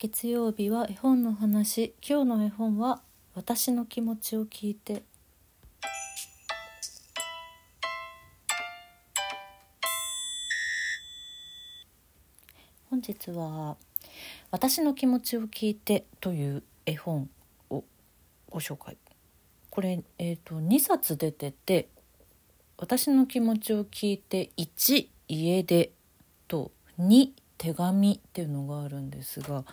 月曜日は絵本の話。今日の絵本は私の気持ちを聞いて。本日は私の気持ちを聞いてという絵本をご紹介。これえっ、ー、と2冊出てて私の気持ちを聞いて1家出と2手紙っていうのがあるんですが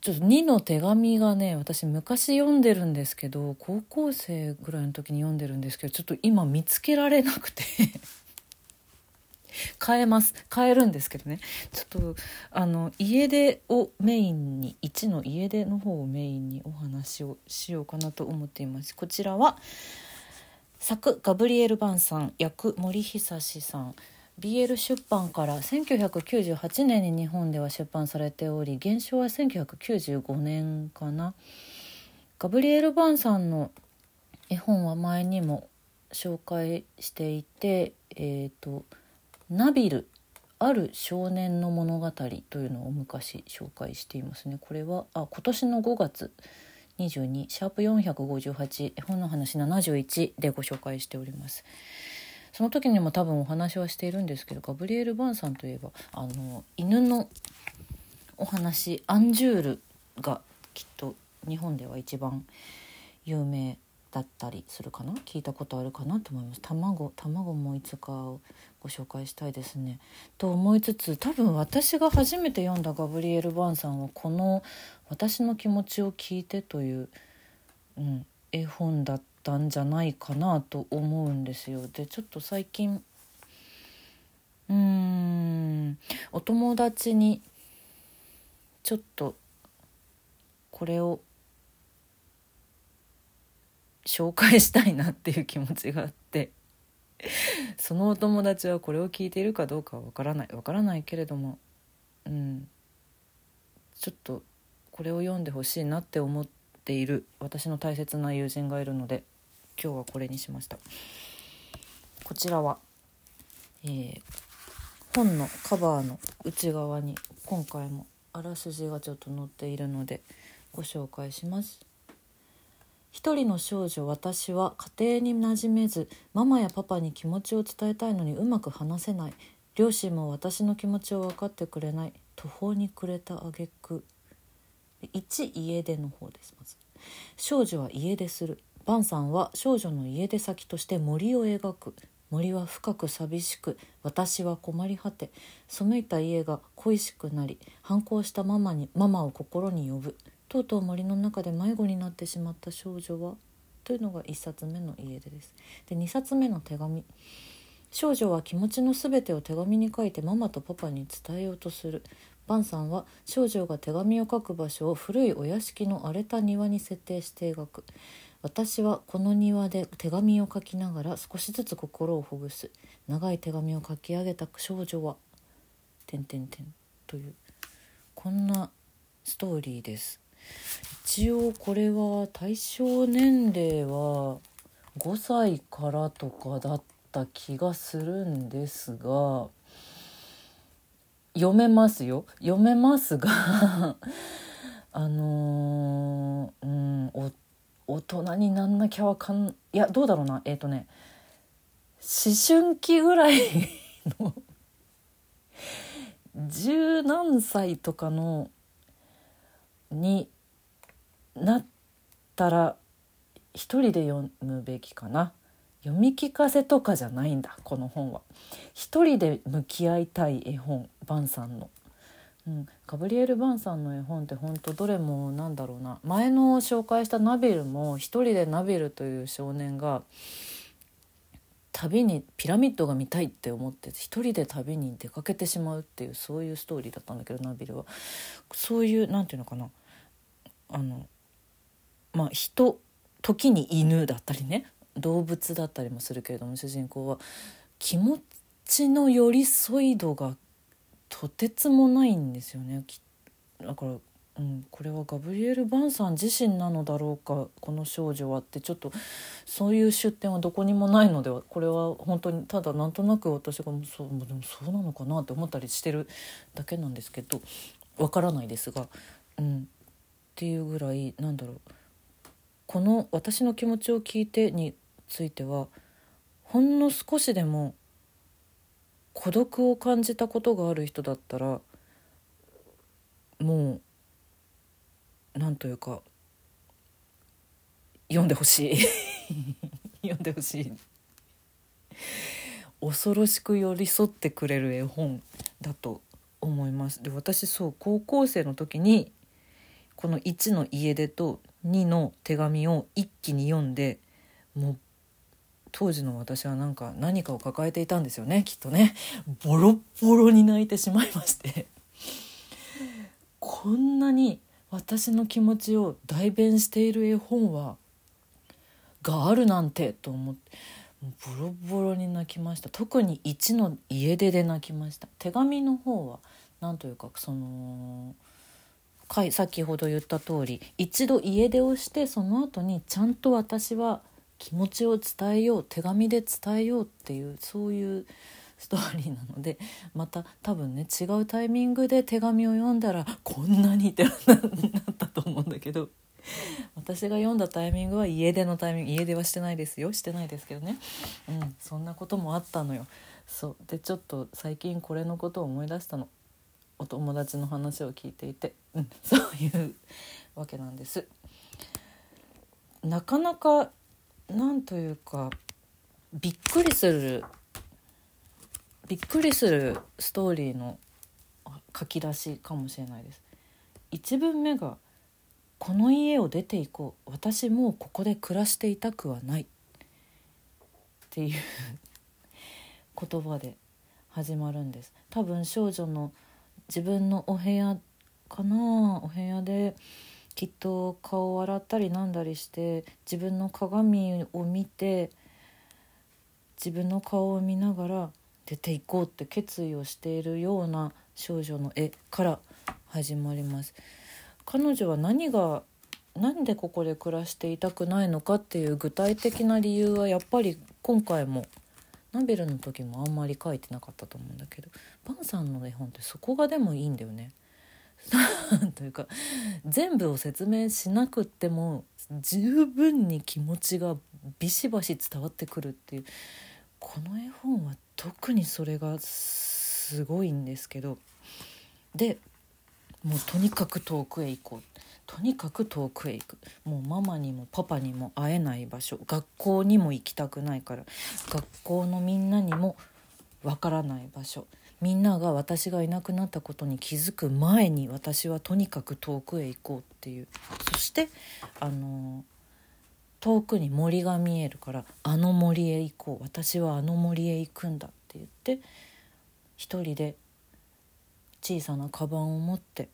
ちょっと2の手紙がね私昔読んでるんですけど高校生ぐらいの時に読んでるんですけどちょっと今見つけられなくて。変えます。変えるんですけどね。ちょっとあの家出をメインに1の家出の方をメインにお話をしようかなと思っています。こちらは作ガブリエル・バンさん役森久さん。BL 出版から1998年に日本では出版されており原書は1995年かなガブリエル・バンさんの絵本は前にも紹介していてえ、ー、と「ナビルある少年の物語」というのを昔紹介していますねこれはあ今年の5月22シャープ458絵本の話71でご紹介しております。その時にも多分お話はしているんですけどガブリエル・バンさんといえばあの犬のお話アンジュールがきっと日本では一番有名だったりするかな？聞いたことあるかなと思います。卵卵もいつかご紹介したいですね。と思いつつ多分私が初めて読んだガブリエル・バンさんはこの「私の気持ちを聞いて」という、うん、絵本だったんじゃないかなと思うんですよ。でちょっと最近うーんお友達にちょっとこれを紹介したいなっていう気持ちがあってそのお友達はこれを聞いているかどうかはわからないわからないけれどもうんちょっとこれを読んでほしいなって思っている私の大切な友人がいるので今日はこれにしました。こちらは、えー、本のカバーの内側に今回もあらすじがちょっと載っているのでご紹介します。一人の少女私は家庭に馴染めずママやパパに気持ちを伝えたいのにうまく話せない。両親も私の気持ちを分かってくれない。途方に暮れた挙句1家出の方ですまず。少女は家出する。バンさんは少女の家出先として森を描く。森は深く寂しく私は困り果て背いた家が恋しくなり反抗したママにママを心に呼ぶ。とうとう森の中で迷子になってしまった少女はというのが1冊目の家出です。で2冊目の手紙。少女は気持ちの全てを手紙に書いてママとパパに伝えようとする。バンさんは少女が手紙を書く場所を古いお屋敷の荒れた庭に設定して描く。私はこの庭で手紙を書きながら少しずつ心をほぐす。長い手紙を書き上げた少女は「てんてんてん」というこんなストーリーです。一応これは対象年齢は5歳からとかだった気がするんですが読めますよ。読めますが あのー、うん夫大人になんなきゃわかんいやどうだろうな。えっ、ー、とね思春期ぐらいの 十何歳とかのになったら一人で読むべきかな。読み聞かせとかじゃないんだこの本は。一人で向き合いたい絵本バンさんの。うん、ガブリエル・バンさんの絵本って本当どれもなんだろうな。前の紹介したナビルも一人でナビルという少年が旅にピラミッドが見たいって思って一人で旅に出かけてしまうっていうそういうストーリーだったんだけどナビルは。そういう何て言うのかな。あのまあ人時に犬だったりね。動物だったりもするけれども主人公は。気持ちの寄り添い度がとてつもないんですよね。だから、うん、これはガブリエル・バンさん自身なのだろうかこの少女はってちょっとそういう出典はどこにもないのではこれは本当にただなんとなく私がそうでもそうなのかなって思ったりしてるだけなんですけどわからないですが、うん、っていうぐらいなんだろう。この「私の気持ちを聞いて」についてはほんの少しでも孤独を感じたことがある人だったらもうなんというか読んでほしい。読んでほしい。恐ろしく寄り添ってくれる絵本だと思います。で私そう高校生の時にこの1の家出と2の手紙を一気に読んでもう当時の私はなんか何かを抱えていたんですよねきっとね。ボロッボロに泣いてしまいまして。こんなに私の気持ちを代弁している絵本はがあるなんてと思って。ボロボロに泣きました。特に1の家出で泣きました。手紙の方は何というかその先ほど言った通り一度家出をしてその後にちゃんと私は気持ちを伝えよう手紙で伝えようっていうそういうストーリーなので また多分ね違うタイミングで手紙を読んだらこんなにってなったと思うんだけど 私が読んだタイミングは家出のタイミング家出はしてないですよしてないですけどね。うんそんなこともあったのよ。そう。でちょっと最近これのことを思い出したの。お友達の話を聞いていて、うん、そういうわけなんです。なかなかなんというかびっくりするびっくりするストーリーの書き出しかもしれないです。1文目がこの家を出て行こう私もうここで暮らしていたくはない」っていう言葉で始まるんです。多分少女の自分のお部屋かなお部屋できっと顔を洗ったりなんだりして自分の鏡を見て自分の顔を見ながら出ていこうって決意をしているような少女の絵から始まります。彼女は何が何でここで暮らしていたくないのかっていう具体的な理由はやっぱり今回もナベルの時もあんまり書いてなかったと思うんだけどバンさんの絵本ってそこがでもいいんだよね。というか全部を説明しなくっても十分に気持ちがビシバシ伝わってくるっていうこの絵本は特にそれがすごいんですけどでもうとにかく遠くへ行こう。とにかく遠くへ行く。もうママにもパパにも会えない場所。学校にも行きたくないから。学校のみんなにもわからない場所。みんなが私がいなくなったことに気づく前に私はとにかく遠くへ行こうっていう。そしてあの遠くに森が見えるからあの森へ行こう。私はあの森へ行くんだって言って一人で小さなカバンを持って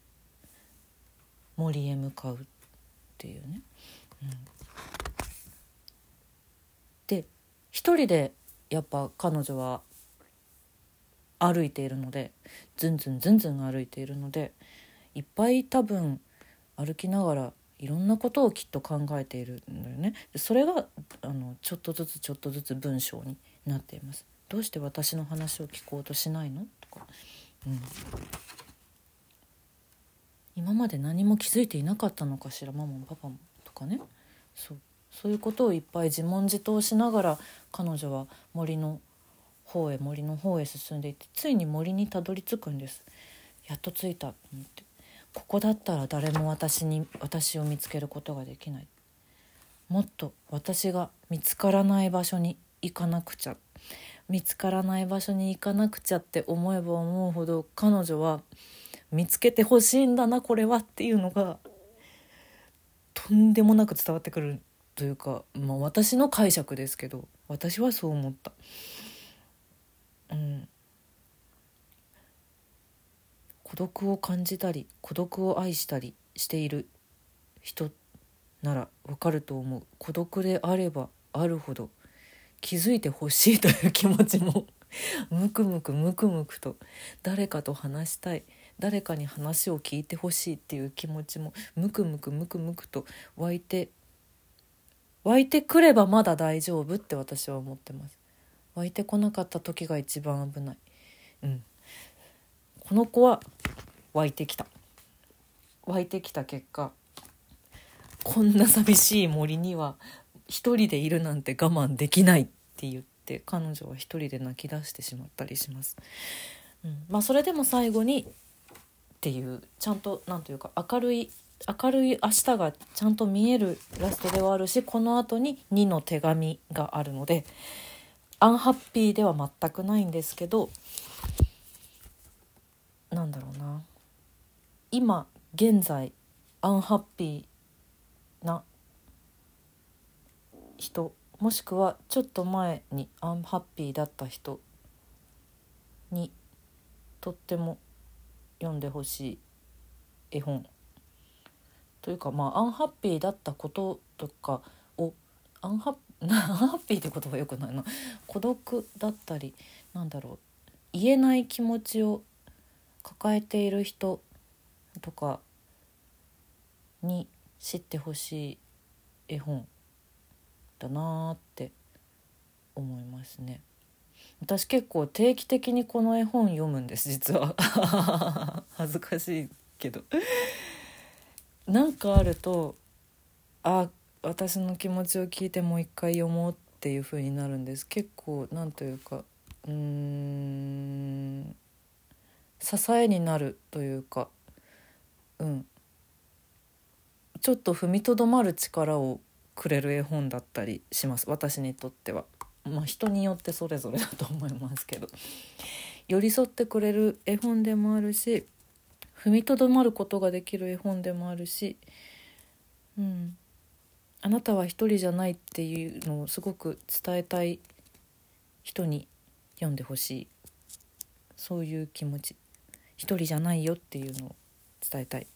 森へ向かうっていうね。うん、で一人でやっぱ彼女は歩いているのでずんずんずんずん歩いているのでいっぱい多分歩きながらいろんなことをきっと考えているんだよね。それがあのちょっとずつちょっとずつ文章になっています。どうして私の話を聞こうとしないの？とか、うん、今まで何も気づいていなかったのかしらママもパパも。とかね。そう。そういうことをいっぱい自問自答しながら彼女は森の方へ森の方へ進んでいってついに森にたどり着くんです。やっと着いたと思って。ここだったら誰も私に私を見つけることができない。もっと私が見つからない場所に行かなくちゃ。見つからない場所に行かなくちゃって思えば思うほど彼女は見つけてほしいんだなこれはっていうのがとんでもなく伝わってくるというか、まあ、私の解釈ですけど私はそう思った。うん、孤独を感じたり孤独を愛したりしている人ならわかると思う。孤独であればあるほど気づいてほしいという気持ちもムクムクムクムクと誰かと話したい誰かに話を聞いてほしいっていう気持ちもムクムクムクムクと湧いて湧いてくればまだ大丈夫って私は思ってます。湧いてこなかった時が一番危ない。うん。この子は湧いてきた。湧いてきた結果。こんな寂しい森には一人でいるなんて我慢できないって言って彼女は一人で泣き出してしまったりします。うん、まあそれでも最後にっていうちゃんと何というか明るい明るい明日がちゃんと見えるラストではあるしこの後に2の手紙があるのでアンハッピーでは全くないんですけどなんだろうな今現在アンハッピーな人もしくはちょっと前にアンハッピーだった人にとっても読んでほしい絵本。というかまあアンハッピーだったこととかをアンハッアンハッピーって言葉よくないな。孤独だったりなんだろう。言えない気持ちを抱えている人とかに知ってほしい絵本だなって思いますね。私結構定期的にこの絵本読むんです実は。恥ずかしいけど。なんかあるとあ私の気持ちを聞いてもう一回読もうっていう風になるんです。結構なんというかうーん支えになるというか。うん。ちょっと踏みとどまる力をくれる絵本だったりします。私にとっては。まあ人によってそれぞれだと思いますけど。寄り添ってくれる絵本でもあるし踏みとどまることができる絵本でもあるし、うん、あなたは一人じゃないっていうのをすごく伝えたい人に読んでほしい。そういう気持ち。一人じゃないよっていうのを伝えたい。